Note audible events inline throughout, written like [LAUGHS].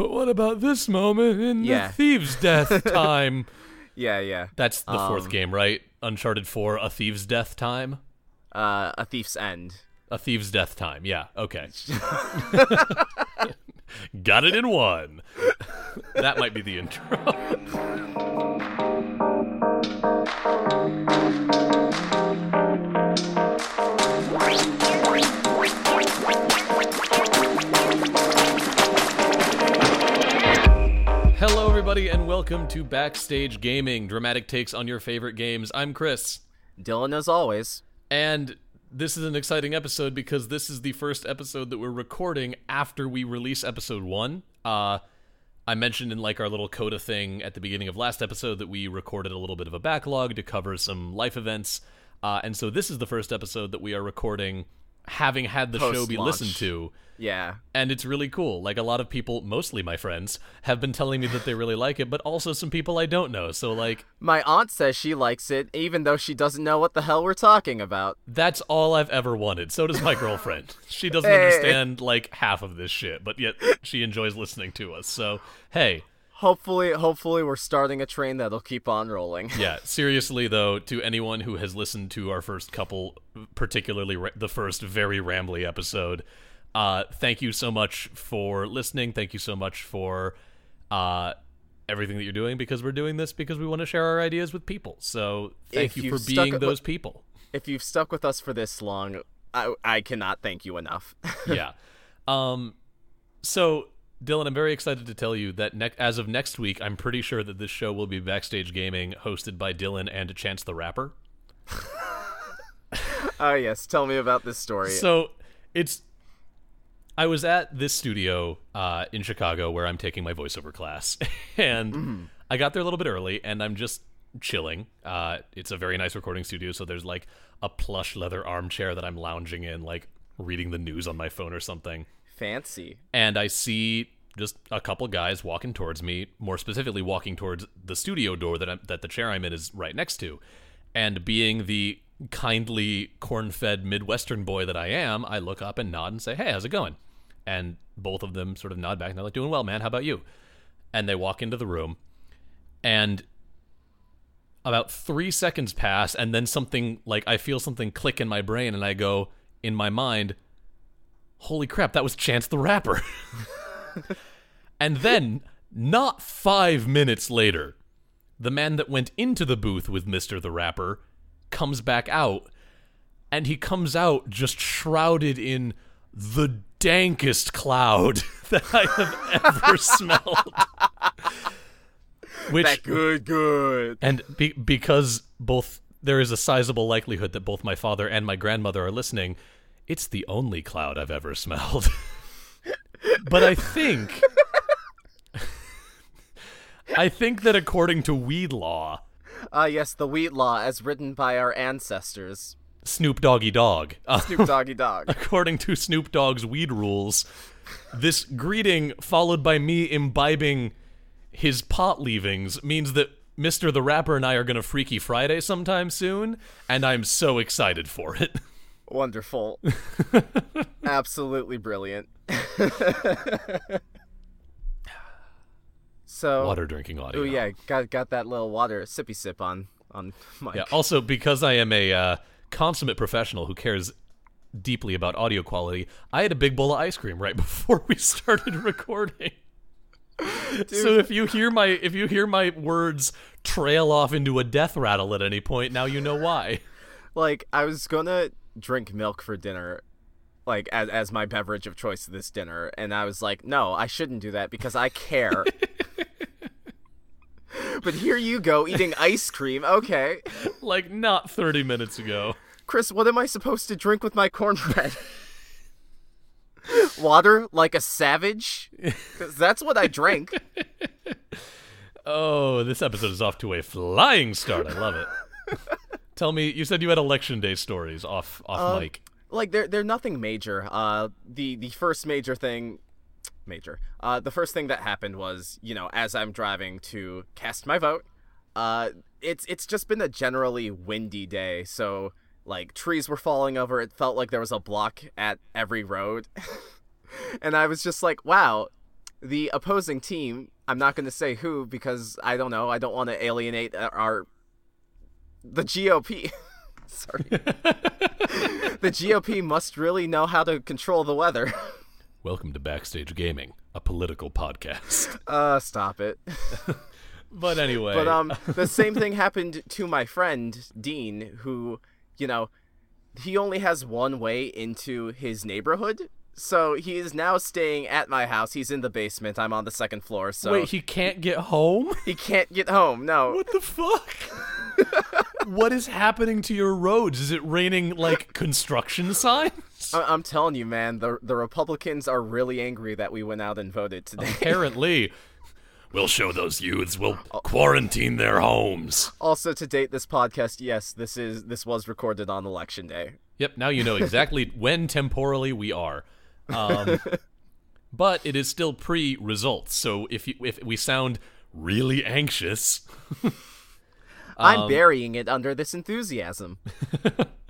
But what about this moment in Yeah. the thieves' death [LAUGHS] time? Yeah, yeah. That's the fourth Um, game, right? Uncharted 4, A Thieves' Death Time? Uh, a thief's end. A Thieves' Death Time. Yeah, okay. [LAUGHS] Got it in one. [LAUGHS] that might be the intro. Everybody, and welcome to Backstage Gaming, dramatic takes on your favorite games. I'm Chris. Dylan, as always. And this is an exciting episode because this is the first episode that we're recording after we release episode one. Uh, I mentioned in like our little coda thing at the beginning of last episode that we recorded a little bit of a backlog to cover some life events. Uh, and so this is the first episode that we are recording having had the show be listened to. Yeah. And it's really cool. Like a lot of people, mostly my friends, have been telling me that they really like it, but also some people I don't know. So like My aunt says she likes it, even though she doesn't know what the hell we're talking about. That's all I've ever wanted. So does my girlfriend. [LAUGHS] She doesn't Hey. understand like half of this shit, but yet she enjoys listening to us. So, hey, Hopefully, hopefully we're starting a train that'll keep on rolling. [LAUGHS] yeah, seriously though, to anyone who has listened to our first couple, particularly ra- the first very rambly episode, uh, thank you so much for listening. Thank you so much for uh, everything that you're doing because we're doing this because we want to share our ideas with people. So, thank If you for being those people. If you've stuck with us for this long, I, I cannot thank you enough. [LAUGHS] yeah. Um, so Dylan, I'm very excited to tell you that ne- as of next week, I'm pretty sure that this show will be Backstage Gaming, hosted by Dylan and Chance the Rapper. oh [LAUGHS] yes, tell me about this story. So it's. I was at this studio uh, in Chicago where I'm taking my voiceover class, [LAUGHS] and I got there a little bit early, and I'm just chilling. Uh, it's a very nice recording studio, so there's like a plush leather armchair that I'm lounging in, like reading the news on my phone or something. Fancy. and I see just a couple guys walking towards me, more specifically walking towards the studio door that I'm, that the chair I'm in is right next to. And being the kindly corn-fed Midwestern boy that I am, I look up and nod and say, "Hey, how's it going?" And both of them sort of nod back and they're like, "Doing well, man. How about you?" And they walk into the room, and about three seconds pass, and then something like I feel something click in my brain, and I go in my mind, holy crap, that was Chance the Rapper. [LAUGHS] and then, not five minutes later, the man that went into the booth with Mr. the Rapper comes back out, and he comes out just shrouded in the dankest cloud [LAUGHS] that I have ever smelled. Which That good, good. and be- because both there is a sizable likelihood that both my father and my grandmother are listening, it's the only cloud I've ever smelled. [LAUGHS] but I think [LAUGHS] I think that according to weed law, Ah, yes, the wheat law as written by our ancestors. Snoop Doggy Dogg. uh, [LAUGHS] Snoop Doggy Dogg. according to Snoop Dogg's weed rules, this greeting followed by me imbibing his pot leavings means that Mr. the Rapper and I are going to Freaky Friday sometime soon, and I'm so excited for it. Wonderful. [LAUGHS] Absolutely brilliant. [LAUGHS] so Water drinking audio. Oh yeah, got got that little water sippy sip on on mic. Yeah, Also, because I am a uh, consummate professional who cares deeply about audio quality, I had a big bowl of ice cream right [LAUGHS] before we started recording. So if you hear my if you hear my words trail off into a death rattle at any point, now you know why. Like I was gonna drink milk for dinner, like as as my beverage of choice this dinner, and I was like, no, I shouldn't do that because I care. [LAUGHS] but here you go eating ice cream. Okay, Like not 30 minutes ago. Chris, what am I supposed to drink with my cornbread? [LAUGHS] Water like a savage? [LAUGHS] that's what I drink. Oh, this episode is off to a flying start. I love it. Tell me, you said you had election day stories off off Um, mic. like they're they're nothing major. Uh, the the first major thing, major. Uh, the first thing that happened was you know as I'm driving to cast my vote, uh, it's it's just been a generally windy day. So like trees were falling over. It felt like there was a block at every road, [LAUGHS] and I was just like, wow. the opposing team, I'm not going to say who because I don't know. I don't want to alienate our the GOP. [LAUGHS] Sorry. the GOP must really know how to control the weather. Welcome to Backstage Gaming, a political podcast. Uh, stop it. [LAUGHS] But anyway, But um, the same thing happened to my friend Dean, who, you know, he only has one way into his neighborhood. So he is now staying at my house. He's in the basement. I'm on the second floor. So wait, he can't get home? he can't get home. No. What the fuck? [LAUGHS] what is happening to your roads? Is it raining like construction signs? I- I'm telling you, man, the the Republicans are really angry that we went out and voted today. Apparently. We'll show those youths. We'll quarantine their homes. also, to date this podcast, yes, this is this was recorded on election day. Yep, now you know exactly [LAUGHS] when temporally we are. Um, [LAUGHS] but it is still pre-results, so if you, if we sound really anxious, [LAUGHS] I'm burying it under this enthusiasm. [LAUGHS]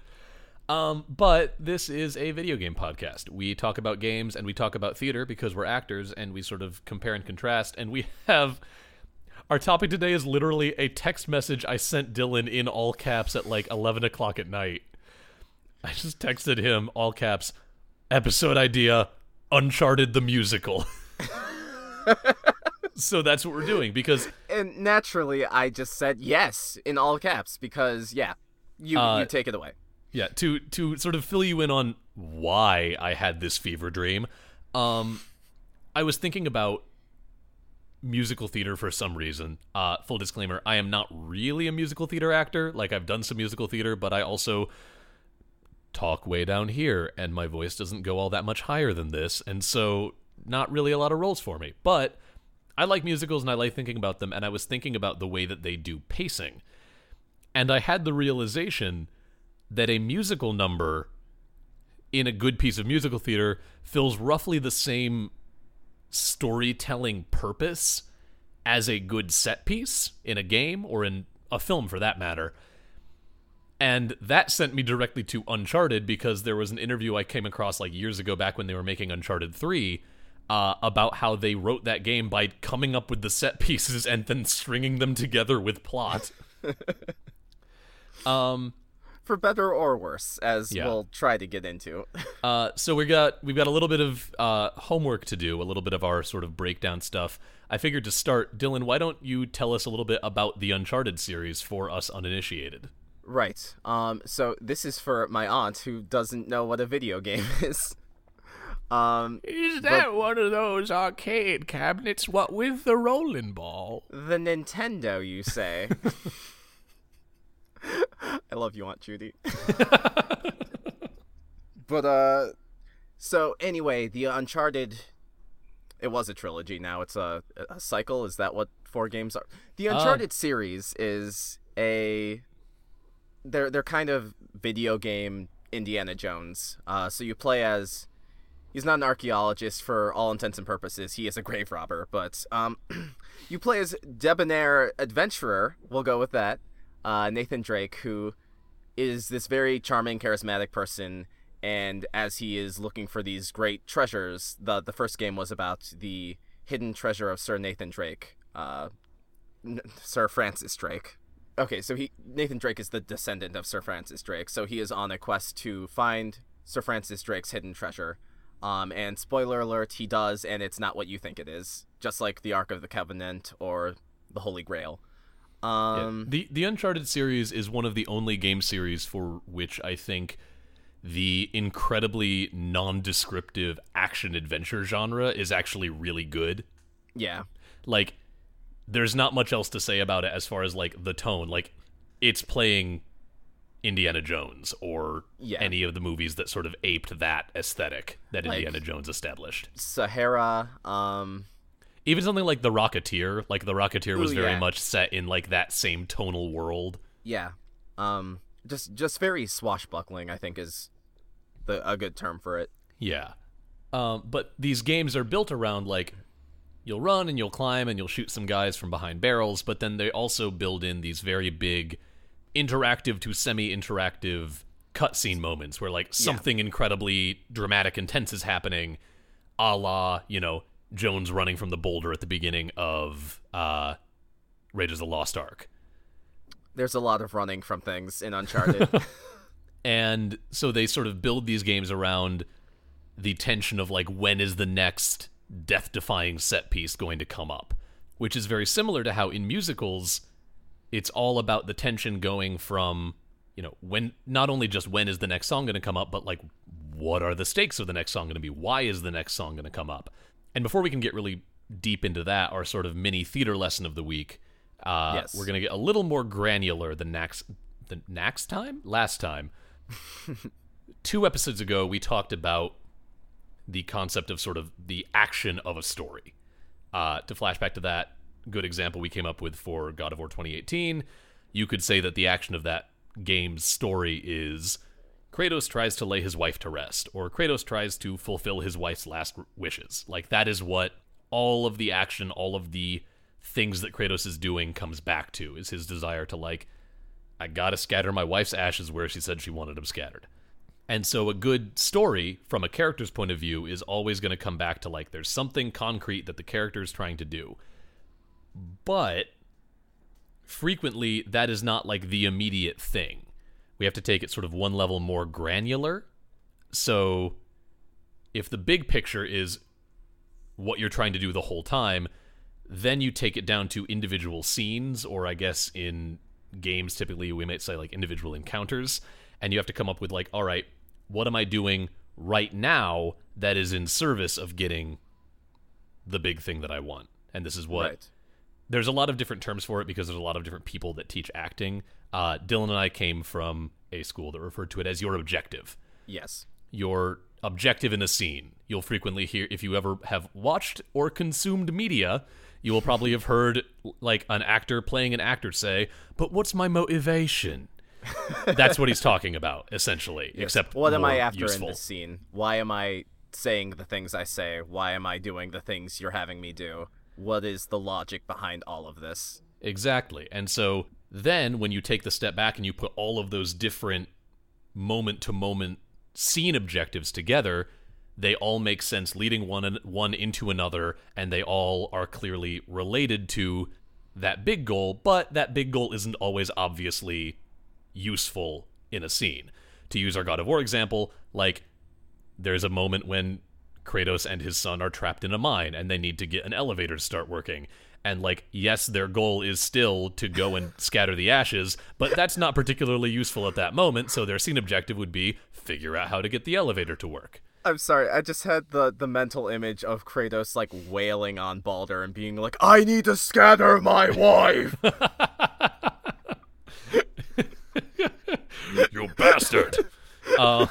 Um, but this is a video game podcast. We talk about games and we talk about theater because we're actors and we sort of compare and contrast. And we have our topic today is literally a text message I sent Dylan in all caps at like 11 o'clock at night. I just texted him all caps episode idea Uncharted the musical. [LAUGHS] [LAUGHS] so that's what we're doing because And naturally, I just said yes in all caps because yeah, you Uh, you take it away. Yeah, to to sort of fill you in on why I had this fever dream, um, I was thinking about musical theater for some reason. Uh, full disclaimer: I am not really a musical theater actor. Like I've done some musical theater, but I also talk way down here, and my voice doesn't go all that much higher than this, and so not really a lot of roles for me. But I like musicals and I like thinking about them, and I was thinking about the way that they do pacing, and I had the realization that a musical number in a good piece of musical theater fills roughly the same storytelling purpose as a good set piece in a game or in a film for that matter. And that sent me directly to Uncharted because there was an interview I came across like years ago back when they were making Uncharted 3 uh, about how they wrote that game by coming up with the set pieces and then stringing them together with plot. [LAUGHS] um, For better or worse, as Yeah. we'll try to get into. [LAUGHS] Uh, so we got we've got a little bit of uh, homework to do, a little bit of our sort of breakdown stuff. I figured to start, Dylan, why don't you tell us a little bit about the Uncharted series for us uninitiated? right. Um. So this is for my aunt who doesn't know what a video game [LAUGHS] is. Um. Is that one of those arcade cabinets? What with the rolling ball? The Nintendo, you say? [LAUGHS] I love you, Aunt Judy. [LAUGHS] but uh, so anyway, the Uncharted. It was a trilogy. Now it's a, a cycle. Is that what four games are? The Uncharted series is a. They're they're kind of video game Indiana Jones. Uh, so you play as. He's not an archaeologist for all intents and purposes. He is a grave robber, but um, [CLEARS THROAT] you play as debonair adventurer. We'll go with that. Uh, Nathan Drake, who is this very charming, charismatic person, and as he is looking for these great treasures, the the first game was about the hidden treasure of Sir Nathan Drake, uh, N- Sir Francis Drake. Okay, so he Nathan Drake is the descendant of Sir Francis Drake, so he is on a quest to find Sir Francis Drake's hidden treasure. Um, and spoiler alert, he does, and it's not what you think it is. Just like the Ark of the Covenant or the Holy Grail. Um, the the Uncharted series is one of the only game series for which I think the incredibly non-descriptive action adventure genre is actually really good. yeah. Like there's not much else to say about it as far as like the tone. Like it's playing Indiana Jones or Yeah. any of the movies that sort of aped that aesthetic that Like- Indiana Jones established. Sahara. Um, Even something like The Rocketeer, like The Rocketeer was Ooh, very yeah. much set in like that same tonal world. yeah. Um, just just very swashbuckling. I think is the a good term for it. Yeah. Um, but these games are built around like you'll run and you'll climb and you'll shoot some guys from behind barrels, but then they also build in these very big interactive to semi-interactive cutscene moments where like something incredibly dramatic and tense is happening, a la, you know, Jones running from the boulder at the beginning of uh, Raiders of the Lost Ark. There's a lot of running from things in Uncharted. [LAUGHS] [LAUGHS] and so they sort of build these games around the tension of like when is the next death-defying set piece going to come up, which is very similar to how in musicals it's all about the tension going from you know when not only just when is the next song going to come up but like what are the stakes of the next song going to be? Why is the next song going to come up? And before we can get really deep into that our sort of mini theater lesson of the week uh, Yes. we're going to get a little more granular than next the next time? Last time. [LAUGHS] Two episodes ago we talked about the concept of sort of the action of a story. Uh, to flash back to that good example we came up with for God of War 2018, you could say that the action of that game's story is Kratos tries to lay his wife to rest, or Kratos tries to fulfill his wife's last wishes. Like, that is what all of the action, all of the things that Kratos is doing comes back to, is his desire to, like, I gotta scatter my wife's ashes where she said she wanted them scattered. And so a good story from a character's point of view is always going to come back to like there's something concrete that the character is trying to do. But frequently that is not like the immediate thing. We have to take it sort of one level more granular. So if the big picture is what you're trying to do the whole time, then you take it down to individual scenes, or I guess in games, typically we might say like individual encounters, and you have to come up with like, all right, what am I doing right now that is in service of getting the big thing that I want? And this is what right. There's a lot of different terms for it because there's a lot of different people that teach acting. Uh, Dylan and I came from a school that referred to it as your objective Yes. your objective in a scene. You'll frequently hear, if you ever have watched or consumed media, you will probably have heard like an actor playing an actor say, "But what's my motivation?" [LAUGHS] That's what he's talking about, essentially. Except what am I after useful. in this scene? Why am I saying the things I say? Why am I doing the things you're having me do? What is the logic behind all of this? Exactly. And so then when you take the step back and you put all of those different moment to moment scene objectives together, they all make sense leading one one into another and they all are clearly related to that big goal, but that big goal isn't always obviously useful in a scene. To use our God of War example, like there's a moment when Kratos and his son are trapped in a mine and they need to get an elevator to start working. And like, yes, their goal is still to go and [LAUGHS] scatter the ashes, but that's not particularly useful at that moment, so their scene objective would be figure out how to get the elevator to work. I'm sorry, I just had the the mental image of Kratos like wailing on Baldur and being like, "I need to scatter my wife." [LAUGHS] you bastard. Uh,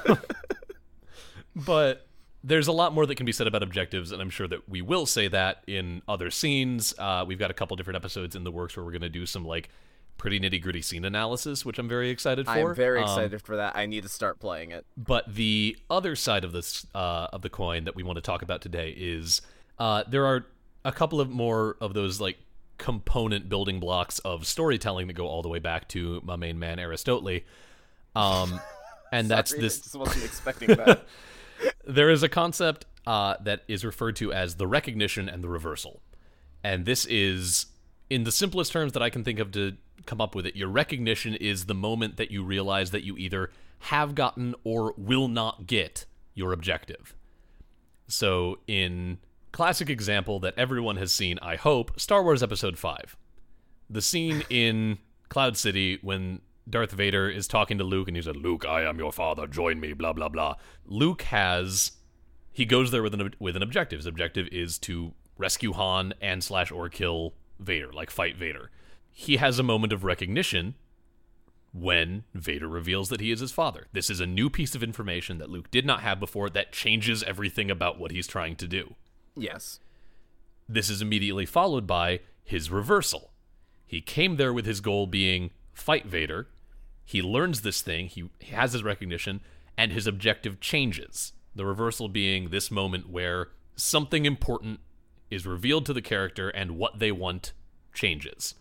[LAUGHS] but there's a lot more that can be said about objectives, and I'm sure that we will say that in other scenes. Uh, we've got a couple different episodes in the works where we're going to do some like pretty nitty gritty scene analysis, which I'm very excited for. I'm very Um, excited for that. I need to start playing it. but the other side of this uh, of the coin that we want to talk about today is uh, there are a couple of more of those like component building blocks of storytelling that go all the way back to my main man Aristotle. Um, and [LAUGHS] that's this I wasn't expecting [LAUGHS] that. There is a concept uh, that is referred to as the recognition and the reversal. And this is, in the simplest terms that I can think of to come up with it, your recognition is the moment that you realize that you either have gotten or will not get your objective. So, in classic example that everyone has seen, I hope, Star Wars Episode 5. The scene in Cloud City when Darth Vader is talking to Luke and he said, Luke, I am your father, join me, blah, blah, blah. Luke has. He goes there with an, with an objective. His objective is to rescue Han and slash or kill Vader, like fight Vader. He has a moment of recognition when Vader reveals that he is his father. This is a new piece of information that Luke did not have before that changes everything about what he's trying to do. yes. This is immediately followed by his reversal. He came there with his goal being fight Vader. He learns this thing, he, has his recognition, and his objective changes. The reversal being this moment where something important is revealed to the character and what they want changes.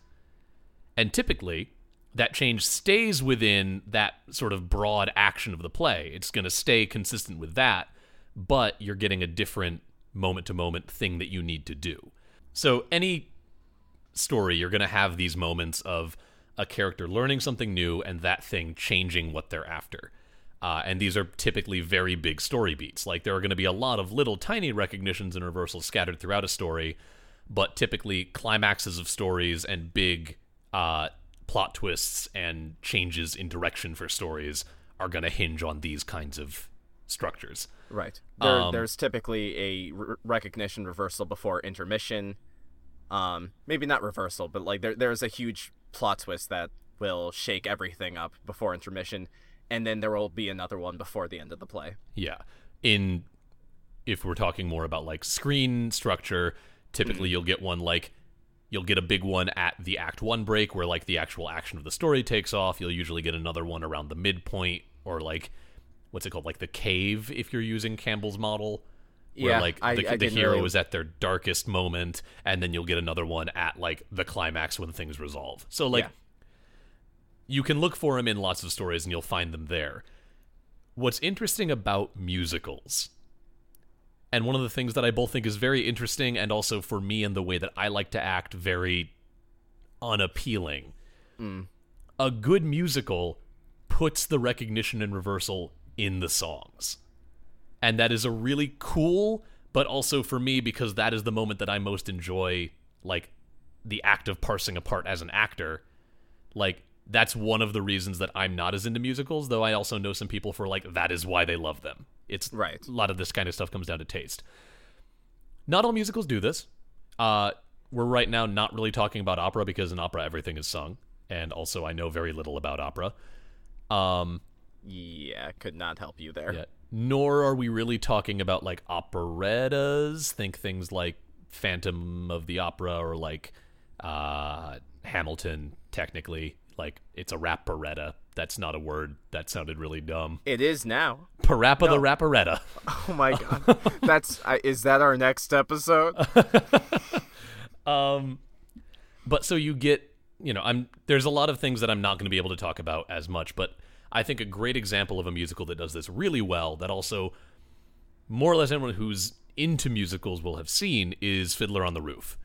And typically, that change stays within that sort of broad action of the play. It's going to stay consistent with that, but you're getting a different moment to moment thing that you need to do. So any story, you're going to have these moments of a character learning something new and that thing changing what they're after. Uh, and these are typically very big story beats. Like there are going to be a lot of little tiny recognitions and reversals scattered throughout a story, but typically climaxes of stories and big uh, plot twists and changes in direction for stories are going to hinge on these kinds of structures. Right. There, Um, there's typically a re- recognition reversal before intermission. Um, maybe not reversal, but like there, there's a huge plot twist that will shake everything up before intermission, and then there will be another one before the end of the play. Yeah. In if we're talking more about like screen structure, typically mm-hmm. you'll get one like you'll get a big one at the act 1 break where like the actual action of the story takes off. You'll usually get another one around the midpoint or like what's it called like the cave if you're using Campbell's model. Where Yeah, like I- the, I the hero really- is at their darkest moment and then you'll get another one at like the climax when things resolve. So like Yeah. you can look for them in lots of stories and you'll find them there. What's interesting about musicals, and one of the things that I both think is very interesting and also for me and the way that I like to act very unappealing. Mm. A good musical puts the recognition and reversal in the songs. And that is a really cool, but also for me, because that is the moment that I most enjoy, like the act of parsing apart as an actor like that's one of the reasons that I'm not as into musicals, though I also know some people for like that is why they love them. It's Right. A lot of this kind of stuff comes down to taste. Not all musicals do this. Uh, we're right now not really talking about opera because in opera everything is sung, and also I know very little about opera. Um, Yeah, could not help you there. yeah. Nor are we really talking about like operettas. Think things like Phantom of the Opera or like uh, Hamilton. Technically, like it's a raparetta. That's not a word. That sounded really dumb. It is now. Parappa the No. raparetta. [LAUGHS] Oh my god, that's I, is that our next episode? [LAUGHS] Um, but so you get, you know, I'm there's a lot of things that I'm not going to be able to talk about as much, but I think a great example of a musical that does this really well, that also more or less anyone who's into musicals will have seen, is Fiddler on the Roof.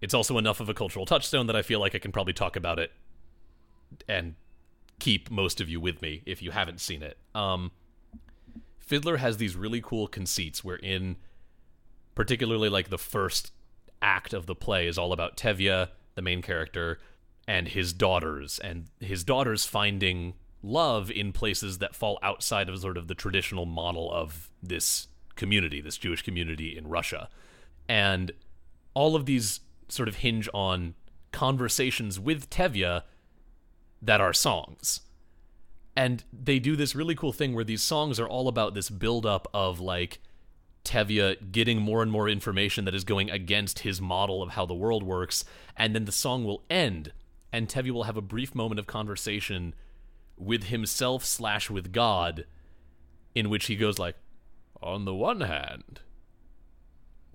It's also enough of a cultural touchstone that I feel like I can probably talk about it and keep most of you with me if you haven't seen it. Um, Fiddler has these really cool conceits wherein particularly like the first act of the play is all about Tevye, the main character, and his daughters, and his daughters finding love in places that fall outside of sort of the traditional model of this community, this Jewish community in Russia. And all of these sort of hinge on conversations with Tevye that are songs. And they do this really cool thing where these songs are all about this buildup of like Tevye getting more and more information that is going against his model of how the world works, and then the song will end, and Tevye will have a brief moment of conversation with himself slash with God, in which he goes like, "On the one hand,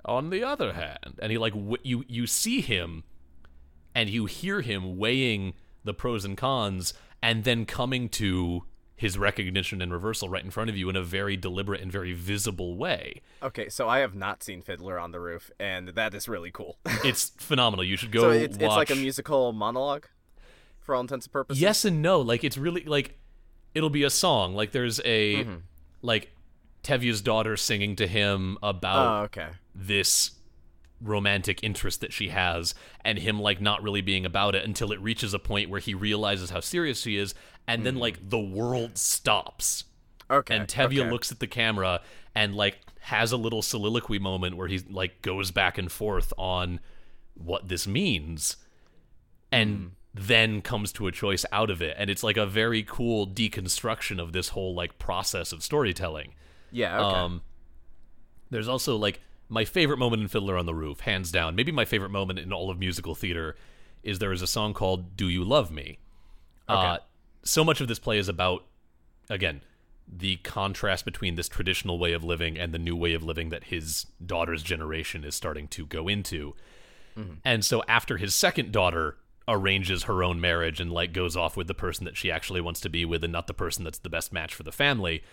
on the other hand," and he like w- you you see him, and you hear him weighing the pros and cons, and then coming to his recognition and reversal right in front of you in a very deliberate and very visible way. Okay, so I have not seen Fiddler on the Roof, and that is really cool. It's [LAUGHS] phenomenal. You should go so it's, watch. it's like a musical monologue, for all intents and purposes. Yes and no. Like it's really like it'll be a song. Like there's a Mm-hmm. like Tevye's daughter singing to him about Oh, okay. this romantic interest that she has and him like not really being about it until it reaches a point where he realizes how serious she is and then like the world stops Okay. and Tevye okay. looks at the camera and like has a little soliloquy moment where he like goes back and forth on what this means and Hmm. Then comes to a choice out of it and it's like a very cool deconstruction of this whole like process of storytelling Yeah. Okay. um there's also like my favorite moment in Fiddler on the Roof hands down maybe my favorite moment in all of musical theater is there is a song called Do You Love Me uh, so much of this play is about again the contrast between this traditional way of living and the new way of living that his daughter's generation is starting to go into. And so after his second daughter arranges her own marriage and like goes off with the person that she actually wants to be with and not the person that's the best match for the family,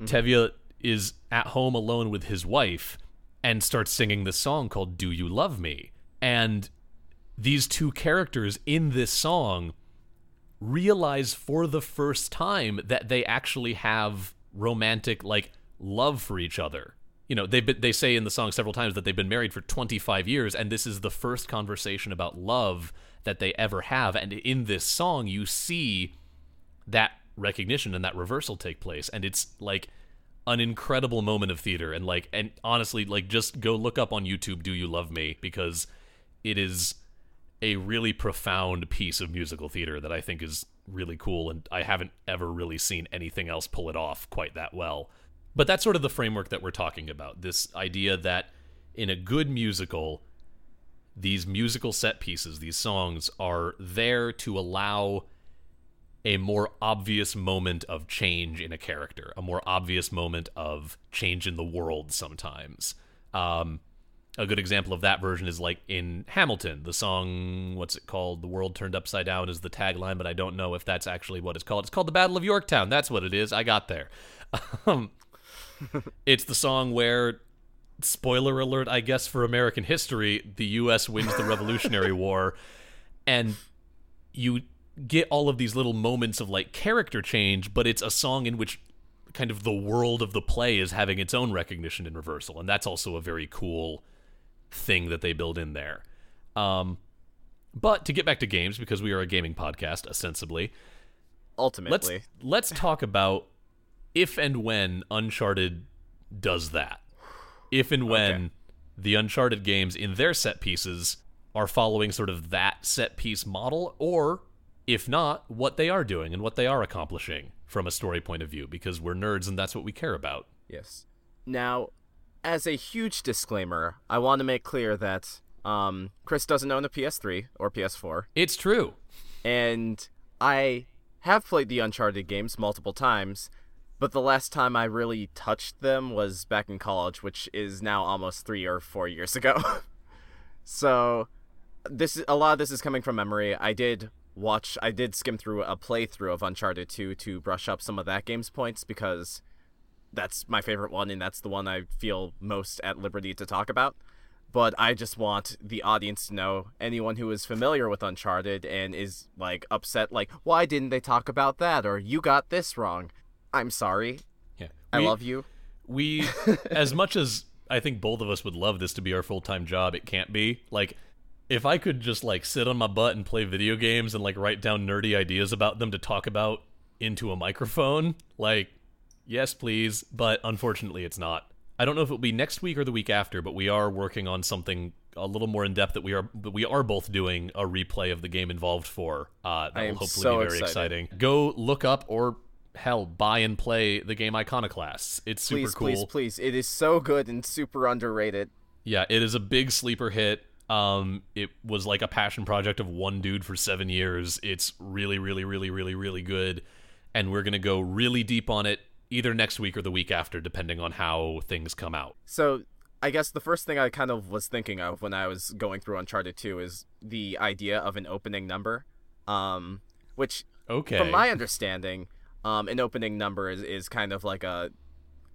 mm-hmm. Tevye is at home alone with his wife and starts singing this song called Do You Love Me? And these two characters in this song realize for the first time that they actually have romantic like love for each other. You know, they they say in the song several times that they've been married for 25 years and this is the first conversation about love that they ever have. And in this song you see that recognition and that reversal take place. And it's like an incredible moment of theater. And like and honestly like just go look up on YouTube do you love me? Because it is a really profound piece of musical theater that I think is really cool. And I haven't ever really seen anything else pull it off quite that well. But that's sort of the framework that we're talking about. This idea that in a good musical these musical set pieces, these songs are there to allow a more obvious moment of change in a character, a more obvious moment of change in the world sometimes. Um, a good example of that version is like in Hamilton, the song, what's it called? The World Turned Upside Down is the tagline, but I don't know if that's actually what it's called. It's called The Battle of Yorktown. That's what it is. I got there. [LAUGHS] Um, it's the song where, spoiler alert, I guess, for American history, the U.S. wins the Revolutionary [LAUGHS] War. And you get all of these little moments of like character change, but it's a song in which kind of the world of the play is having its own recognition and reversal. And that's also a very cool thing that they build in there. Um, but to get back to games, because we are a gaming podcast, ostensibly, Ultimately, let's let's talk about if and when Uncharted does that. If and when Okay. the Uncharted games in their set pieces are following sort of that set piece model, or if not, what they are doing and what they are accomplishing from a story point of view, because we're nerds and that's what we care about. Yes. Now, as a huge disclaimer, I want to make clear that um, Chris doesn't own a PS3 or PS4, It's true. and I have played the Uncharted games multiple times, but the last time I really touched them was back in college, which is now almost three or four years ago. [LAUGHS] so, this a lot of this is coming from memory. I did watch, I did skim through a playthrough of Uncharted 2 to brush up some of that game's points because that's my favorite one and that's the one I feel most at liberty to talk about. But I just want the audience to know anyone who is familiar with Uncharted and is like upset like why didn't they talk about that or you got this wrong. I'm sorry. Yeah. I love you. we [LAUGHS] as much as I think both of us would love this to be our full-time job, it can't be. Like if I could just like sit on my butt and play video games and like write down nerdy ideas about them to talk about into a microphone, like yes, please, but unfortunately it's not. I don't know if it'll be next week or the week after, but we are working on something a little more in depth that we are but we are both doing a replay of the game involved for. Uh that I will hopefully so be very excited. exciting. Go look up or hell buy and play the game Iconoclasts. It's super Please, cool. please, please. It is so good and super underrated. Yeah, it is a big sleeper hit. Um, it was like a passion project of one dude for seven years. It's really, really, really, really, really good, and we're gonna go really deep on it either next week or the week after, depending on how things come out. So, I guess the first thing I kind of was thinking of when I was going through Uncharted 2 is the idea of an opening number. Um, which Okay. From my understanding, um, an opening number is, is kind of like a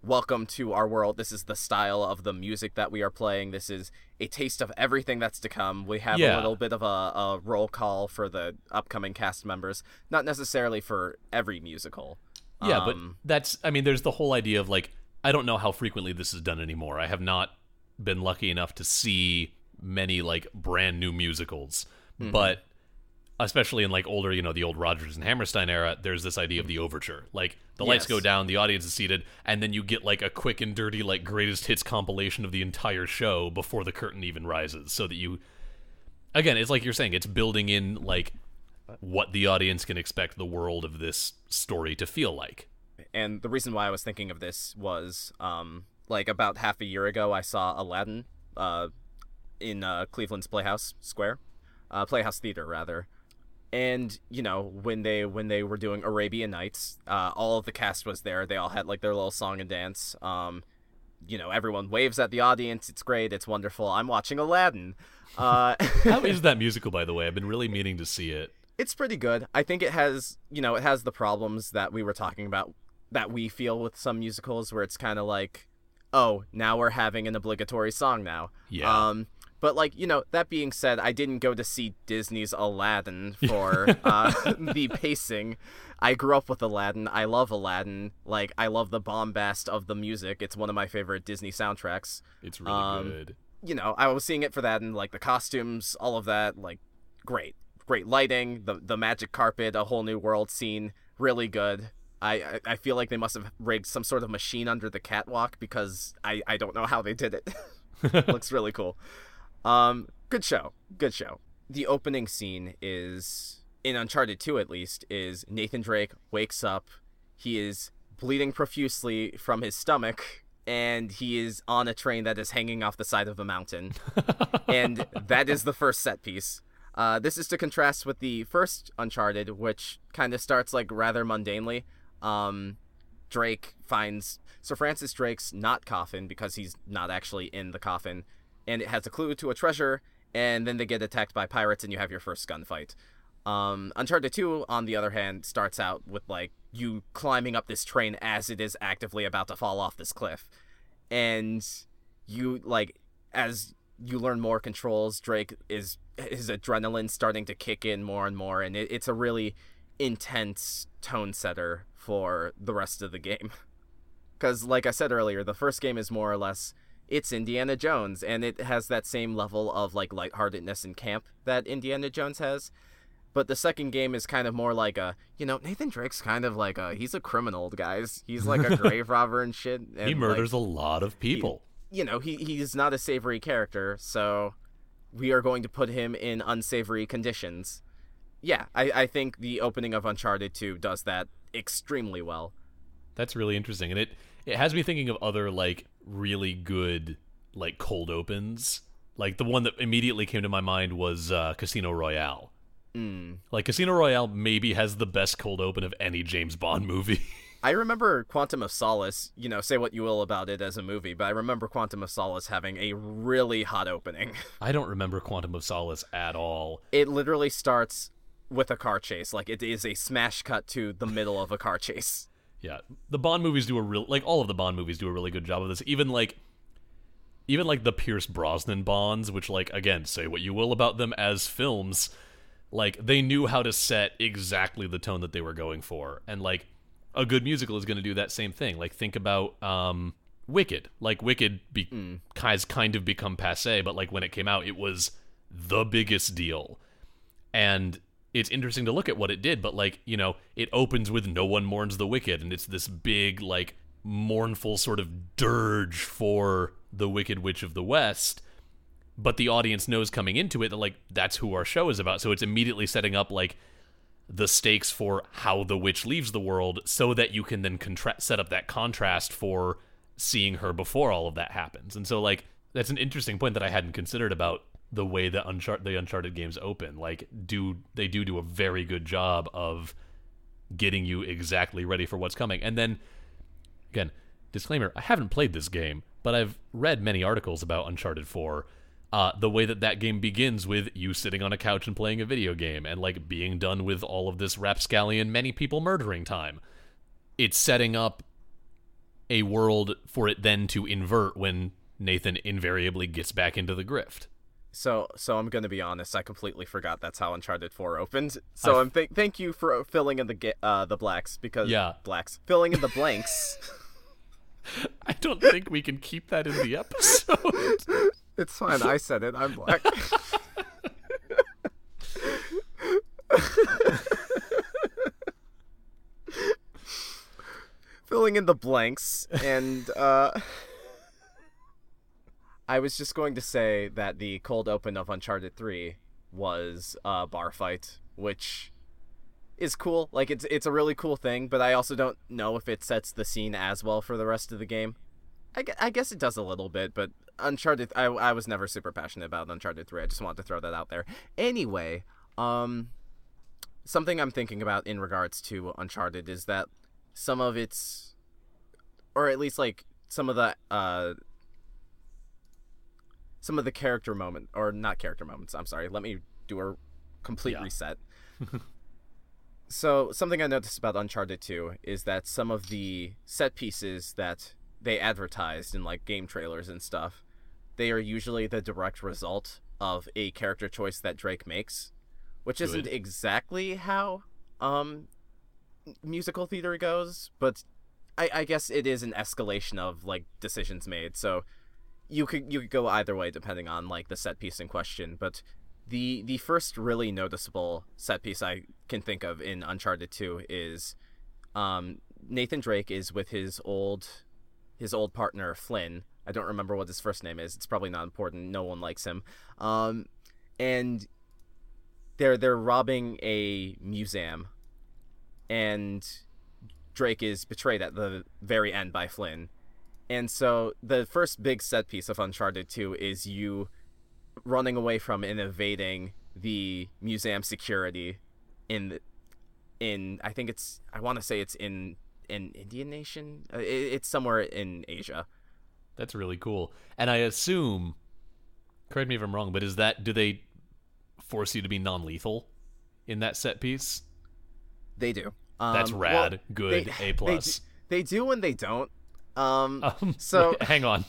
welcome to our world. This is the style of the music that we are playing. This is a taste of everything that's to come. We have Yeah. a little bit of a, a roll call for the upcoming cast members, not necessarily for every musical. yeah, Um, but that's. I mean, there's the whole idea of like I don't know how frequently this is done anymore. I have not been lucky enough to see many like brand new musicals, Mm-hmm. but especially in like older, you know, the old Rodgers and Hammerstein era, there's this idea of the overture. Like the lights go down, the audience is seated, and then you get like a quick and dirty like greatest hits compilation of the entire show before the curtain even rises, so that you again, it's like you're saying, it's building in like what the audience can expect the world of this story to feel like. and the reason why I was thinking of this was um like about half a year ago I saw Aladdin uh in uh, Cleveland's Playhouse Square, uh, Playhouse Theater rather, and you know when they when they were doing Arabian Nights, uh, all of the cast was there. They all had like their little song and dance. Um, you know everyone waves at the audience. It's great. It's wonderful. I'm watching Aladdin. Uh, [LAUGHS] How is that musical, by the way? I've been really meaning to see it. it's pretty good. I think it has, you know, it has the problems that we were talking about that we feel with some musicals where it's kind of like oh, now we're having an obligatory song now. Yeah. Um, but like you know, that being said, I didn't go to see Disney's Aladdin [LAUGHS] for uh, [LAUGHS] the pacing. I grew up with Aladdin. I love Aladdin. Like I love the bombast of the music. It's one of my favorite Disney soundtracks. It's really um, good. You know, I was seeing it for that and like the costumes, all of that. Like great, great lighting, the the magic carpet, a whole new world scene. Really good. I, I, I feel like they must have rigged some sort of machine under the catwalk because I, I don't know how they did it. [LAUGHS] Looks really cool. Um, good show. Good show. The opening scene is in Uncharted 2 at least is Nathan Drake wakes up. He is bleeding profusely from his stomach and he is on a train that is hanging off the side of a mountain. [LAUGHS] and that is the first set piece. Uh, this is to contrast with the first Uncharted, which kind of starts like rather mundanely. Um, Drake finds Sir Francis Drake's not coffin because he's not actually in the coffin, and it has a clue to a treasure. And then they get attacked by pirates, and you have your first gunfight. Um, Uncharted 2, on the other hand, starts out with like you climbing up this train as it is actively about to fall off this cliff, and you like as you learn more controls, Drake is his adrenaline starting to kick in more and more, and it, it's a really intense tone setter for the rest of the game. [LAUGHS] Because, like I said earlier, the first game is more or less it's Indiana Jones, and it has that same level of like lightheartedness and camp that Indiana Jones has. But the second game is kind of more like a, you know, Nathan Drake's kind of like a, he's a criminal, guys. He's like a [LAUGHS] grave robber and shit. And he murders like, a lot of people. He, you know, he he's not a savory character, so we are going to put him in unsavory conditions. Yeah, I, I think the opening of Uncharted 2 does that extremely well. That's really interesting, and it it has me thinking of other like really good like cold opens. Like the one that immediately came to my mind was uh, Casino Royale. Mm. Like Casino Royale maybe has the best cold open of any James Bond [LAUGHS] movie. I remember Quantum of Solace, you know, say what you will about it as a movie, but I remember Quantum of Solace having a really hot opening. [LAUGHS] I don't remember Quantum of Solace at all. It literally starts with a car chase. Like it is a smash cut to the middle of a car chase. Yeah. The Bond movies do a real like all of the Bond movies do a really good job of this. Even like even like the Pierce Brosnan Bonds, which like again, say what you will about them as films, like they knew how to set exactly the tone that they were going for. And like a good musical is going to do that same thing. Like think about um Wicked. Like Wicked be- Mm. has kind of become passe, but like when it came out, it was the biggest deal. And it's interesting to look at what it did, but like, you know, it opens with No One Mourns the Wicked, and it's this big, like, mournful sort of dirge for the Wicked Witch of the West. But the audience knows coming into it that, like, that's who our show is about. So it's immediately setting up, like, the stakes for how the witch leaves the world so that you can then contra- set up that contrast for seeing her before all of that happens. And so, like, that's an interesting point that I hadn't considered about the way that Unchart- the Uncharted games open. Like, do they do do a very good job of getting you exactly ready for what's coming? And then, again, disclaimer: I haven't played this game, but I've read many articles about Uncharted Four. Uh, the way that that game begins with you sitting on a couch and playing a video game, and like being done with all of this rapscallion, many people murdering time. It's setting up a world for it then to invert when Nathan invariably gets back into the grift. So, so I'm gonna be honest. I completely forgot that's how Uncharted Four opened. So, I- I'm th- thank you for filling in the uh the blacks because Yeah. blacks filling in the blanks. [LAUGHS] I don't think we can keep that in the episode. [LAUGHS] it's fine. I said it. I'm black. [LAUGHS] filling in the blanks and uh I was just going to say that the cold open of Uncharted 3 was a bar fight, which is cool. Like it's it's a really cool thing, but I also don't know if it sets the scene as well for the rest of the game. I, I guess it does a little bit, but Uncharted I I was never super passionate about Uncharted 3. I just wanted to throw that out there. Anyway, um something I'm thinking about in regards to Uncharted is that some of its or at least like some of the uh some of the character moment or not character moments i'm sorry let me do a complete Yeah. reset [LAUGHS] so something i noticed about uncharted 2 is that some of the set pieces that they advertised in like game trailers and stuff, they are usually the direct result of a character choice that Drake makes, which Good. isn't exactly how um musical theater goes, but I, I guess it is an escalation of like decisions made. So you could you could go either way depending on like the set piece in question. But the the first really noticeable set piece I can think of in Uncharted Two is um, Nathan Drake is with his old his old partner Flynn. I don't remember what his first name is. It's probably not important. No one likes him. Um, and they're they're robbing a museum, and Drake is betrayed at the very end by Flynn. And so the first big set piece of Uncharted 2 is you running away from and evading the museum security in the, in I think it's I want to say it's in in Indian nation. Uh, it's somewhere in Asia. That's really cool. And I assume correct me if I'm wrong, but is that do they force you to be non-lethal in that set piece? They do. Um, That's rad. Well, Good. They, A plus. They, they, do when they don't. Um, um [LAUGHS] so hang on.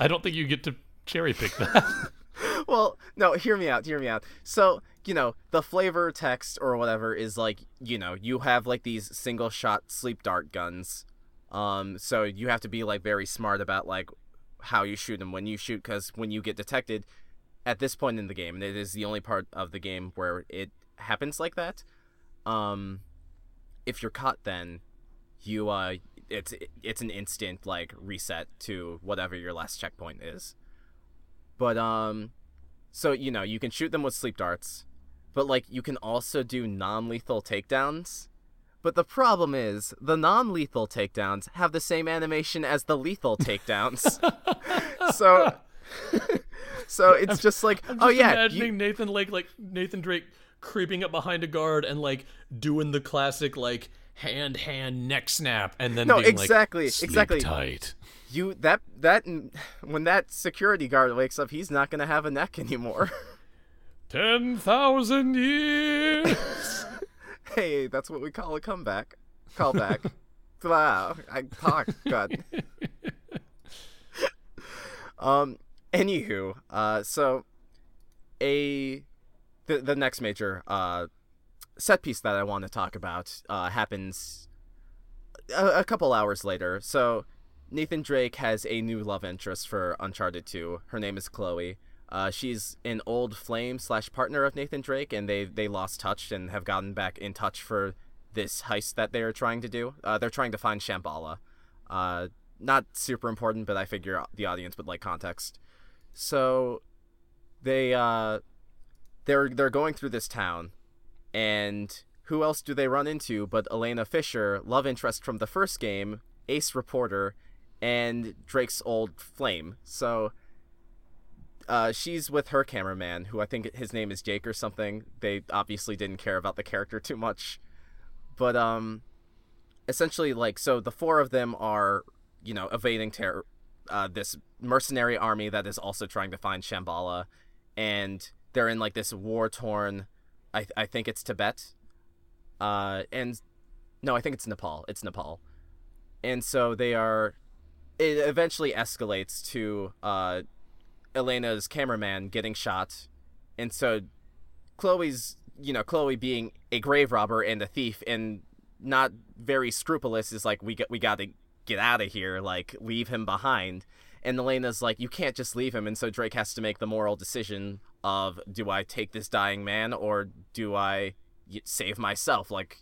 I don't think you get to cherry pick that. [LAUGHS] well, no, hear me out, hear me out. So, you know, the flavor text or whatever is like, you know, you have like these single shot sleep dart guns. Um, so you have to be like very smart about like how you shoot and when you shoot because when you get detected at this point in the game, and it is the only part of the game where it happens like that. Um, if you're caught, then you uh, it's it's an instant like reset to whatever your last checkpoint is. But um so you know, you can shoot them with sleep darts, but like you can also do non-lethal takedowns. But the problem is, the non-lethal takedowns have the same animation as the lethal [LAUGHS] takedowns. [LAUGHS] so [LAUGHS] so it's just like, I'm oh yeah, imagining you... Nathan Lane like Nathan Drake creeping up behind a guard and like doing the classic like hand hand neck snap and then no exactly like, exactly tight. You that that when that security guard wakes up he's not gonna have a neck anymore. [LAUGHS] 10,000 years. [LAUGHS] Hey that's what we call a comeback. Callback. [LAUGHS] Wow i talk god. Um anywho uh so a the the next major uh set piece that I want to talk about uh, happens a, a, couple hours later. So Nathan Drake has a new love interest for Uncharted 2. Her name is Chloe. Uh, she's an old flame slash partner of Nathan Drake, and they they lost touch and have gotten back in touch for this heist that they're trying to do. Uh, they're trying to find Shambhala. Uh, not super important, but I figure the audience would like context. So they uh, they're they're going through this town and who else do they run into but Elena Fisher, love interest from the first game, ace reporter, and Drake's old flame. So uh, she's with her cameraman, who I think his name is Jake or something. They obviously didn't care about the character too much. But um essentially like so the four of them are, you know, evading terror uh, this mercenary army that is also trying to find Shambhala and they're in like this war torn I I think it's Tibet, uh, and no, I think it's Nepal. It's Nepal, and so they are. It eventually escalates to uh, Elena's cameraman getting shot, and so Chloe's you know Chloe being a grave robber and a thief and not very scrupulous is like we get we got to get out of here like leave him behind and Elena's like you can't just leave him and so Drake has to make the moral decision of do I take this dying man or do I save myself like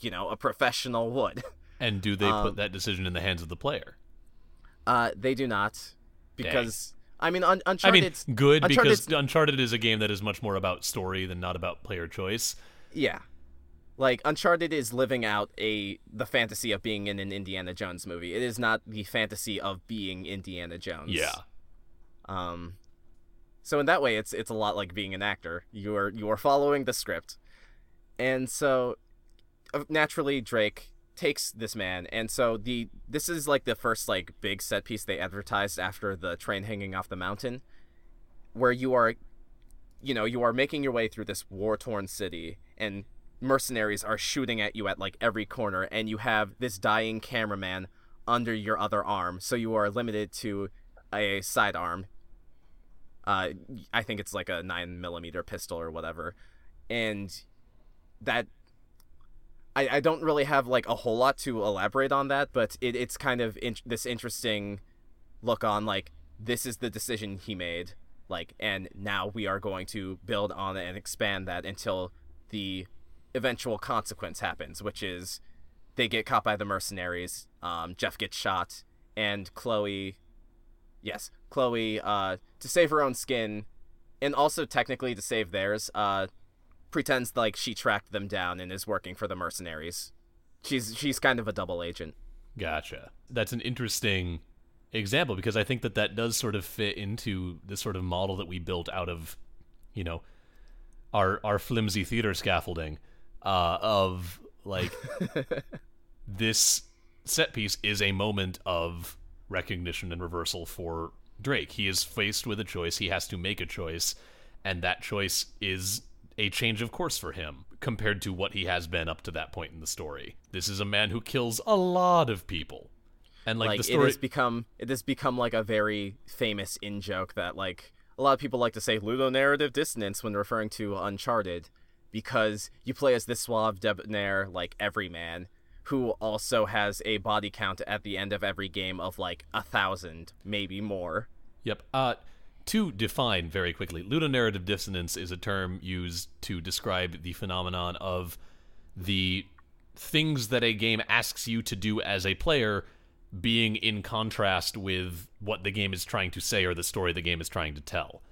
you know a professional would. [LAUGHS] And do they um, put that decision in the hands of the player? Uh, they do not, because Dang. I mean, Un- Uncharted. I mean, good because Uncharted is a game that is much more about story than not about player choice. Yeah, like Uncharted is living out a the fantasy of being in an Indiana Jones movie. It is not the fantasy of being Indiana Jones. Yeah. Um, so in that way, it's it's a lot like being an actor. You are you are following the script, and so uh, naturally Drake takes this man, and so the this is like the first like big set piece they advertised after the train hanging off the mountain, where you are, you know, you are making your way through this war torn city, and mercenaries are shooting at you at like every corner, and you have this dying cameraman under your other arm, so you are limited to a sidearm. Uh, I think it's like a nine millimeter pistol or whatever, and that I, I don't really have like a whole lot to elaborate on that, but it, it's kind of in- this interesting look on like this is the decision he made, like, and now we are going to build on it and expand that until the eventual consequence happens, which is they get caught by the mercenaries. Um, Jeff gets shot, and Chloe, yes, Chloe, uh, to save her own skin, and also technically to save theirs, uh, pretends like she tracked them down and is working for the mercenaries. She's she's kind of a double agent. Gotcha. That's an interesting example because I think that that does sort of fit into the sort of model that we built out of, you know, our our flimsy theater scaffolding uh, of like [LAUGHS] this set piece is a moment of recognition and reversal for Drake. He is faced with a choice. He has to make a choice, and that choice is a change of course for him compared to what he has been up to that point in the story. This is a man who kills a lot of people. And like, like the story it has become it has become like a very famous in joke that like a lot of people like to say ludonarrative dissonance when referring to Uncharted because you play as this suave debonair like everyman who also has a body count at the end of every game of like a thousand, maybe more. Yep. Uh to define very quickly, ludonarrative dissonance is a term used to describe the phenomenon of the things that a game asks you to do as a player being in contrast with what the game is trying to say or the story the game is trying to tell.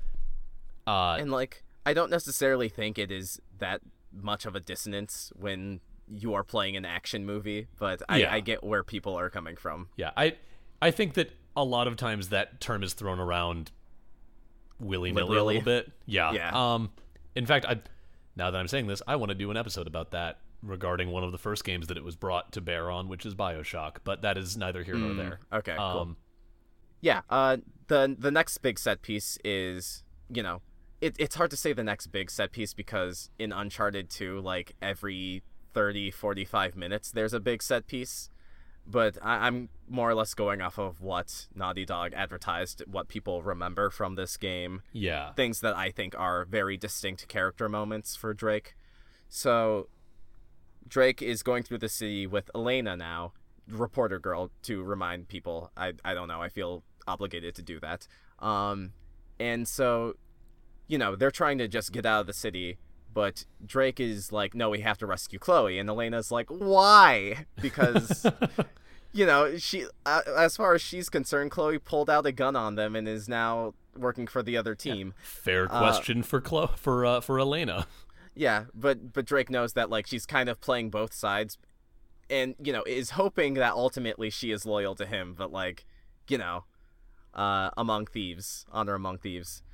Uh, and like, I don't necessarily think it is that much of a dissonance when you are playing an action movie, but I, Yeah. I get where people are coming from. yeah, I I think that a lot of times that term is thrown around willy nilly a little bit. Yeah. Yeah. Um. In fact, I now that I'm saying this, I want to do an episode about that regarding one of the first games that it was brought to bear on, which is Bioshock. But that is neither here nor there. Okay, cool. Um. Yeah, uh, the the next big set piece is, you know, it, it's hard to say the next big set piece because in Uncharted 2, like every 30, 45 minutes, there's a big set piece. But I, I'm more or less going off of what Naughty Dog advertised, what people remember from this game, Yeah. things that I think are very distinct character moments for Drake. So Drake is going through the city with Elena now, reporter girl, to remind people. I I don't know. I feel obligated to do that. Um, and so, you know, they're trying to just get out of the city. But Drake is like, no, we have to rescue Chloe, and Elena's like, why? Because [LAUGHS] you know, she, uh, as far as she's concerned, Chloe pulled out a gun on them and is now working for the other team. Fair question for Chlo- for uh, for Elena. Yeah, but but Drake knows that like she's kind of playing both sides, and you know is hoping that ultimately she is loyal to him. But like, you know, uh, among thieves, honor among thieves.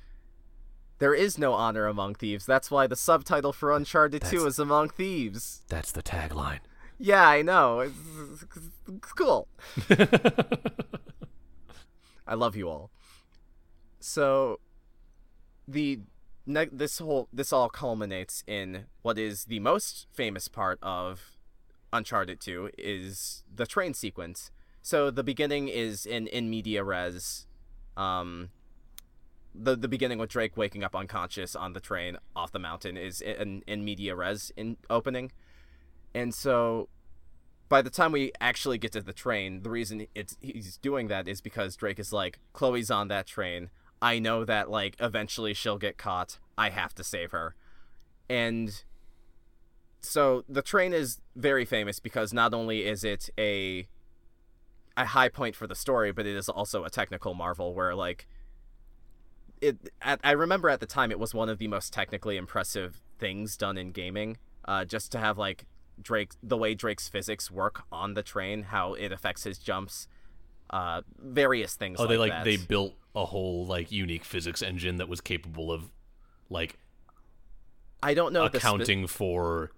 There is no honor among thieves. That's why the subtitle for Uncharted Two is Among Thieves. That's the tagline. Yeah, I know. It's, it's cool. [LAUGHS] I love you all. So, the ne- this whole this all culminates in what is the most famous part of Uncharted 2 is the train sequence. So the beginning is in in media res, um, the the beginning with Drake waking up unconscious on the train off the mountain is in in media res in opening, and so by the time we actually get to the train, the reason it's he's doing that is because Drake is like, Chloe's on that train. I know that like eventually she'll get caught. I have to save her. And so the train is very famous because not only is it a a high point for the story, but it is also a technical marvel where like it at, I remember at the time it was one of the most technically impressive things done in gaming. Uh, just to have like Drake the way Drake's physics work on the train, how it affects his jumps, uh, various things. Oh, like they like that. they built a whole like unique physics engine that was capable of like I don't know the spe- accounting for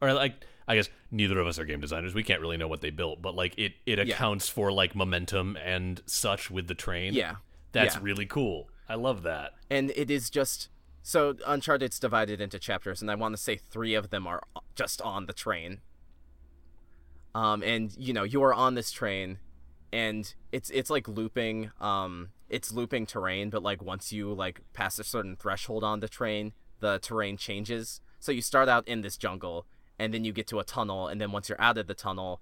or like I guess neither of us are game designers. We can't really know what they built, but like it it Yeah. accounts for like momentum and such with the train. Yeah, That's yeah. really cool. I love that. and it is just so Uncharted's divided into chapters, and I want to say three of them are just on the train. Um, and you know you are on this train, and it's it's like looping um it's looping terrain but like once you like pass a certain threshold on the train the terrain changes so you start out in this jungle and then you get to a tunnel and then once you're out of the tunnel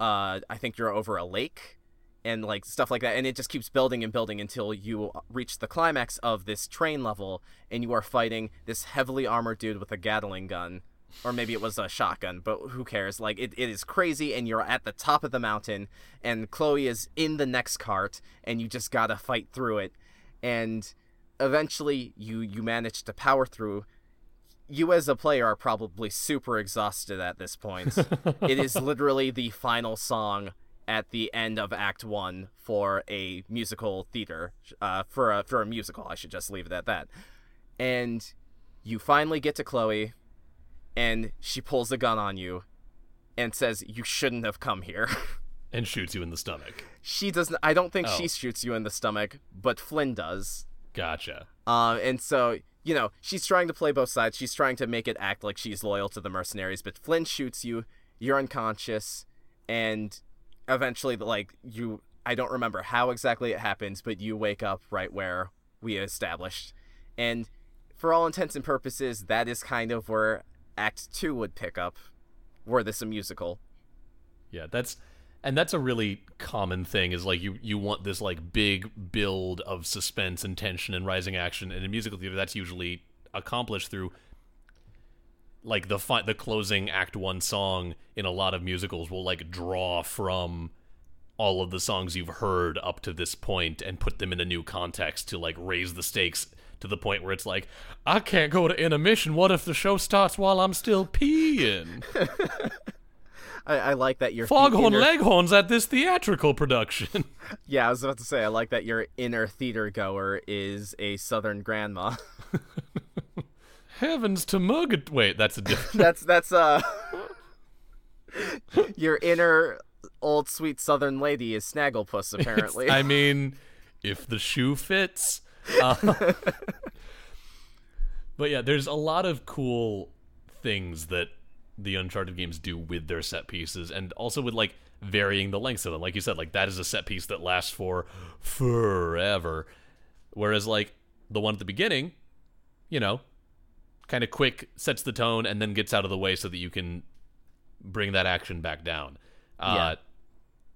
uh i think you're over a lake and like stuff like that and it just keeps building and building until you reach the climax of this train level and you are fighting this heavily armored dude with a gatling gun or maybe it was a shotgun but who cares? Like it, it is crazy and you're at the top of the mountain and chloe is in the next cart and you just gotta fight through it and eventually you you manage to power through. You as a player are probably super exhausted at this point. [LAUGHS] It is literally the final song at the end of Act One for a musical theater, uh, for a for a musical. I should just leave it at that. And you finally get to Chloe, and she pulls a gun on you, and says you shouldn't have come here. [LAUGHS] and shoots you in the stomach. She doesn't. I don't think Oh. she shoots you in the stomach, but Flynn does. Gotcha. Um, and so you know she's trying to play both sides. She's trying to make it act like she's loyal to the mercenaries, but Flynn shoots you. You're unconscious, and eventually, like you, I don't remember how exactly it happens, but you wake up right where we established, and for all intents and purposes, that is kind of where Act Two would pick up, were this a musical. Yeah, that's and that's a really common thing is like you you want this like big build of suspense and tension and rising action and in musical theater that's usually accomplished through like the fi- the closing act 1 song in a lot of musicals will like draw from all of the songs you've heard up to this point and put them in a new context to like raise the stakes to the point where it's like I can't go to intermission what if the show starts while I'm still peeing [LAUGHS] I, I like that your Foghorn inner- Leghorns at this theatrical production. [LAUGHS] Yeah, I was about to say I like that your inner theater goer is a Southern grandma. [LAUGHS] Heavens to Mugget. Wait, that's a different. [LAUGHS] that's that's uh [LAUGHS] your inner old sweet southern lady is snagglepuss apparently I mean, if the shoe fits. Uh, [LAUGHS] but yeah, there's a lot of cool things that the Uncharted games do with their set pieces, and also with like varying the lengths of them. Like you said, like that is a set piece that lasts for forever, whereas like the one at the beginning, you know, kind of quick sets the tone and then gets out of the way so that you can bring that action back down. Uh, Yeah.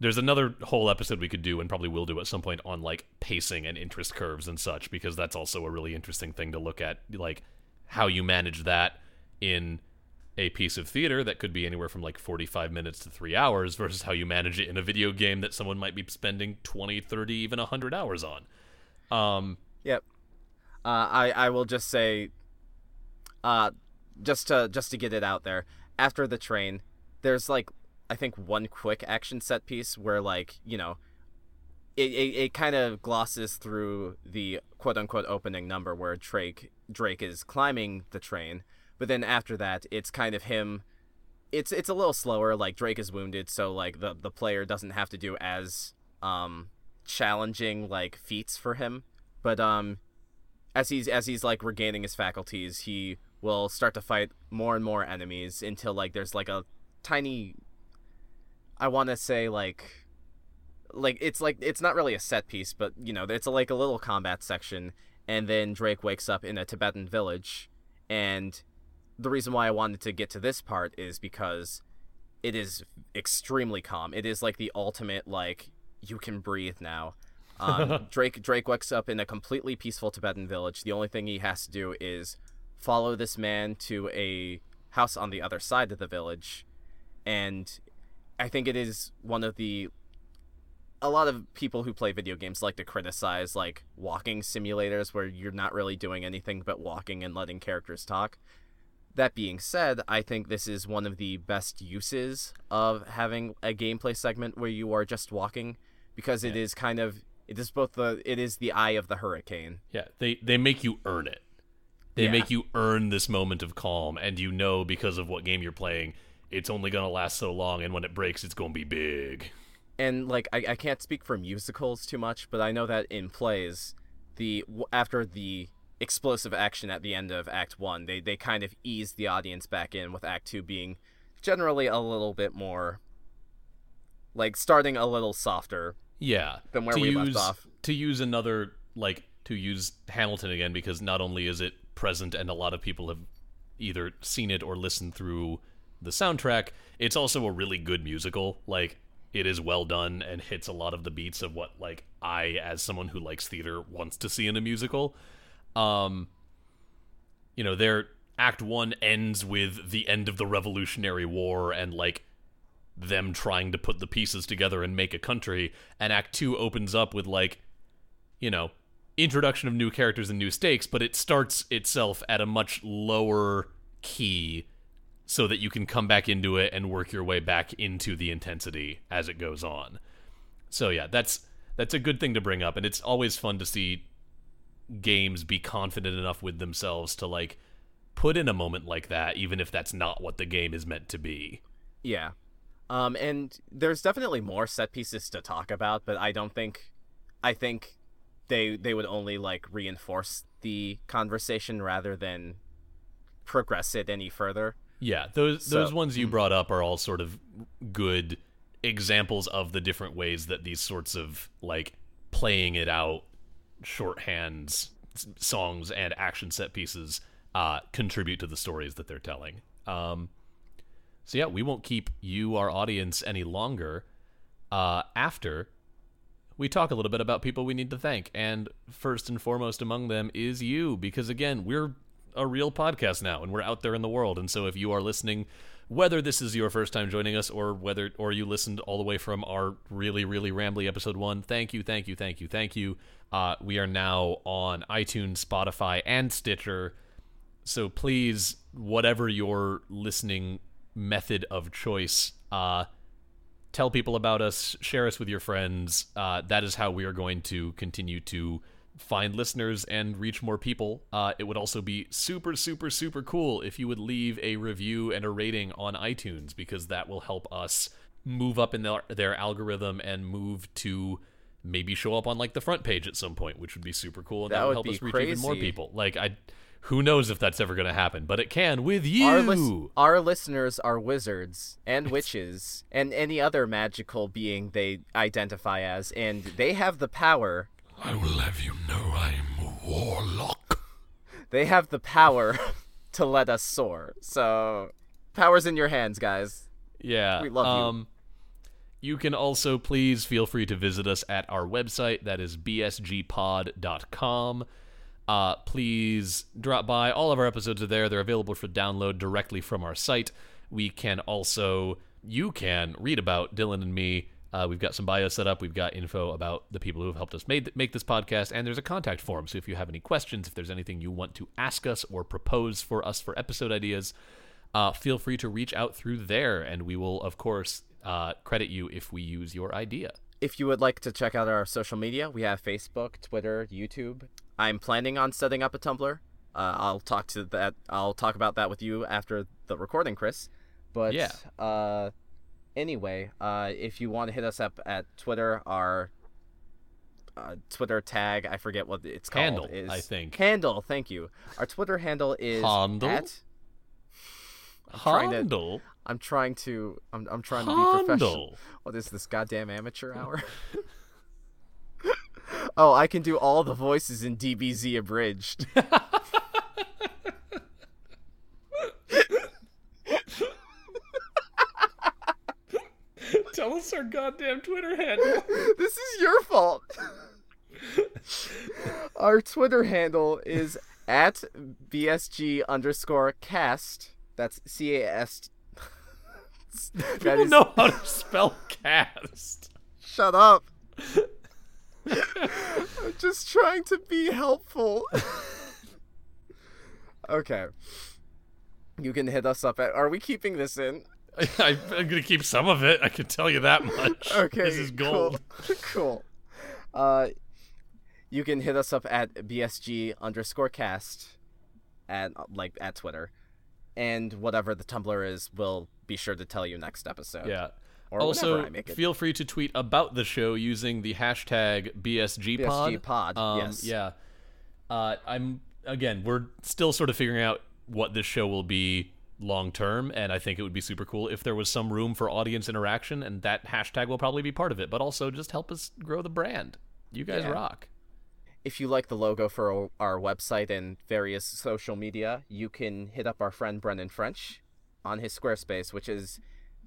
There's another whole episode we could do and probably will do at some point on like pacing and interest curves and such because that's also a really interesting thing to look at like how you manage that in a piece of theater that could be anywhere from like 45 minutes to 3 hours versus how you manage it in a video game that someone might be spending 20, 30, even 100 hours on. Um yep uh, i i will just say uh just to just to get it out there after the train there's like i think one quick action set piece where like you know it, it, it kind of glosses through the quote unquote opening number where Drake Drake is climbing the train, but then after that it's kind of him it's it's a little slower, like Drake is wounded, so like the the player doesn't have to do as um challenging like feats for him. But um as he's as he's like regaining his faculties, he will start to fight more and more enemies until like there's like a tiny I want to say like like it's like it's not really a set piece, but you know, it's like a little combat section and then Drake wakes up in a Tibetan village and the reason why I wanted to get to this part is because it is extremely calm. It is like the ultimate like you can breathe now. [LAUGHS] Um, Drake Drake wakes up in a completely peaceful Tibetan village. The only thing he has to do is follow this man to a house on the other side of the village, and I think it is one of the a lot of people who play video games like to criticize like walking simulators where you're not really doing anything but walking and letting characters talk. That being said, I think this is one of the best uses of having a gameplay segment where you are just walking because it Yeah. is kind of it is both the it is the eye of the hurricane. Yeah, they they make you earn it. They Yeah. make you earn this moment of calm, and you know because of what game you're playing, it's only gonna last so long, and when it breaks, it's gonna be big. and like I, I can't speak for musicals too much but i know that in plays the after the explosive action at the end of act one they, they kind of ease the audience back in with act two being generally a little bit more like starting a little softer Yeah. Than where to we use, left off. To use another like to use Hamilton again because not only is it present and a lot of people have either seen it or listened through the soundtrack, it's also a really good musical. Like it is well done and hits a lot of the beats of what like I as someone who likes theater wants to see in a musical. Um you know, their act 1 ends with the end of the Revolutionary War and like them trying to put the pieces together and make a country and act 2 opens up with like you know introduction of new characters and new stakes but it starts itself at a much lower key so that you can come back into it and work your way back into the intensity as it goes on so yeah that's that's a good thing to bring up and it's always fun to see games be confident enough with themselves to like put in a moment like that even if that's not what the game is meant to be Yeah. Um, and there's definitely more set pieces to talk about, but I don't think, I think they they would only like reinforce the conversation rather than progress it any further. Yeah, those So- those ones you brought up are all sort of good examples of the different ways that these sorts of like playing it out shorthands, songs, and action set pieces uh, contribute to the stories that they're telling. Um, so yeah, we won't keep you, our audience, any longer. Uh, after we talk a little bit about people we need to thank, and first and foremost among them is you, because again, we're a real podcast now, and we're out there in the world. And so, if you are listening, whether this is your first time joining us, or whether or you listened all the way from our really, really rambly episode one, thank you, thank you, thank you, thank you. Uh, we are now on iTunes, Spotify, and Stitcher. So please, whatever your listening method of choice, uh, tell people about us, share us with your friends. Uh, that is how we are going to continue to find listeners and reach more people. Uh, it would also be super, super, super cool if you would leave a review and a rating on iTunes because that will help us move up in their, their algorithm and move to maybe show up on like the front page at some point, which would be super cool and that, That would help us reach even more people. Like I, who knows if that's ever going to happen, but it can with you. Our, lis- our listeners are wizards and witches and any other magical being they identify as, and they have the power. I will have you know I am a warlock. They have the power [LAUGHS] to let us soar. So, power's in your hands, guys. Yeah. We love you. um, you. can also please feel free to visit us at our website. That is bsgpod.com. Uh, please drop by. All of our episodes are there. They're available for download directly from our site. We can also, you can read about Dylan and me. Uh, we've got some bio set up. We've got info about the people who have helped us made, make this podcast, and there's a contact form. So if you have any questions, if there's anything you want to ask us or propose for us for episode ideas, uh, feel free to reach out through there, and we will, of course, uh, credit you if we use your idea. If you would like to check out our social media, we have Facebook, Twitter, YouTube. I'm planning on setting up a Tumblr. Uh, I'll talk to that. I'll talk about that with you after the recording, Chris. But Yeah. Uh, anyway, uh, if you want to hit us up at Twitter, our uh, Twitter tag, I forget what it's called. Handle, is I think. Handle. Thank you. Our Twitter handle is Handle? at. trying to- Handle. I'm trying to. I'm, I'm trying to be professional. What is this goddamn amateur hour? [LAUGHS] [LAUGHS] oh, I can do all the voices in DBZ abridged. [LAUGHS] Tell us our goddamn Twitter handle. [LAUGHS] this is your fault. Our Twitter handle is at BSG underscore cast. That's C A S. [LAUGHS] That People is. know how to spell cast. Shut up. I'm just trying to be helpful. okay. You can hit us up at. Are we keeping this in? I, [LAUGHS] I'm gonna keep some of it. I can tell you that much. Okay. this is gold. Cool. [LAUGHS] cool. Uh, you can hit us up at bsg underscore cast at like at Twitter, and whatever the Tumblr is, we'll be sure to tell you next episode. Yeah. Or also, whenever I make it. feel free to tweet about the show using the hashtag BSGPod. BSGpod, Um, yes. Yeah. Uh, I'm again. We're still sort of figuring out what this show will be long term, and I think it would be super cool if there was some room for audience interaction, and that hashtag will probably be part of it. But also, just help us grow the brand. You guys Yeah. rock. If you like the logo for our website and various social media, you can hit up our friend Brennen French on his Squarespace, which is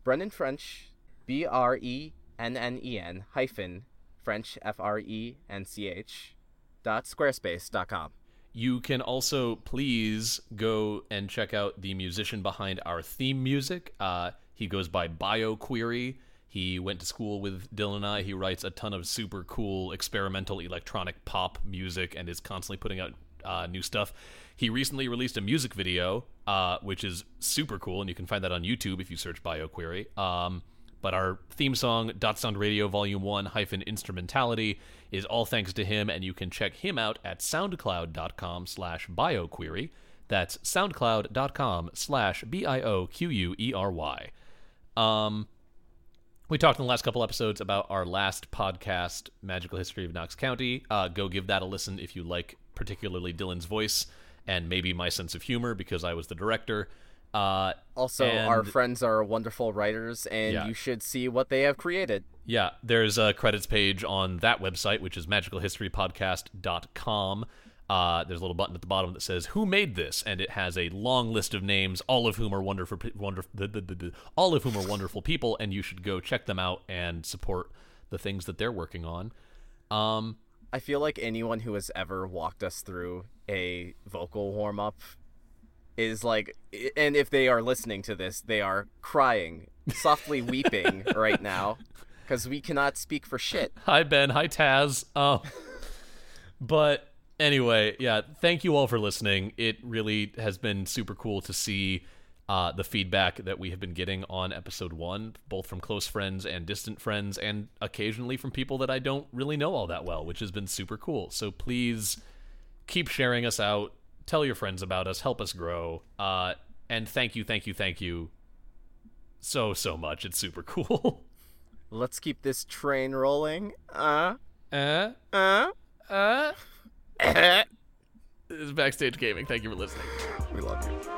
Brennen French, B R E N N E N hyphen French F R E N C H dot squarespace dot com. You can also please go and check out the musician behind our theme music. Uh, he goes by BioQuery. He went to school with Dylan and I. He writes a ton of super cool experimental electronic pop music and is constantly putting out uh, new stuff. He recently released a music video, uh, which is super cool, and you can find that on YouTube if you search BioQuery. Um, but our theme song, Dot Sound Radio Volume 1 hyphen instrumentality, is all thanks to him, and you can check him out at soundcloud.com slash bioquery. That's soundcloud.com slash B I O Q U E R Y. Um, we talked in the last couple episodes about our last podcast, Magical History of Knox County. Uh, go give that a listen if you like, particularly Dylan's voice and maybe my sense of humor because I was the director. Uh, Also, our friends are wonderful writers, and Yeah. you should see what they have created. Yeah, there's a credits page on that website, which is magicalhistorypodcast.com. Uh, there's a little button at the bottom that says "Who made this?" and it has a long list of names, all of whom are wonderful, wonderful, all of whom are wonderful people, and you should go check them out and support the things that they're working on. Um, I feel like anyone who has ever walked us through a vocal warm up is like, and if they are listening to this, they are crying, softly weeping [LAUGHS] right now because we cannot speak for shit. hi Ben, hi Taz. Um, but anyway, yeah, thank you all for listening. It really has been super cool to see uh, the feedback that we have been getting on episode one, both from close friends and distant friends, and occasionally from people that I don't really know all that well, which has been super cool. So please keep sharing us out, tell your friends about us, help us grow. Uh, and thank you, thank you, thank you so, so much. It's super cool. [LAUGHS] Let's keep this train rolling. Uh, uh, uh. uh. we This is Backstage Gaming. Thank you for listening. We love you.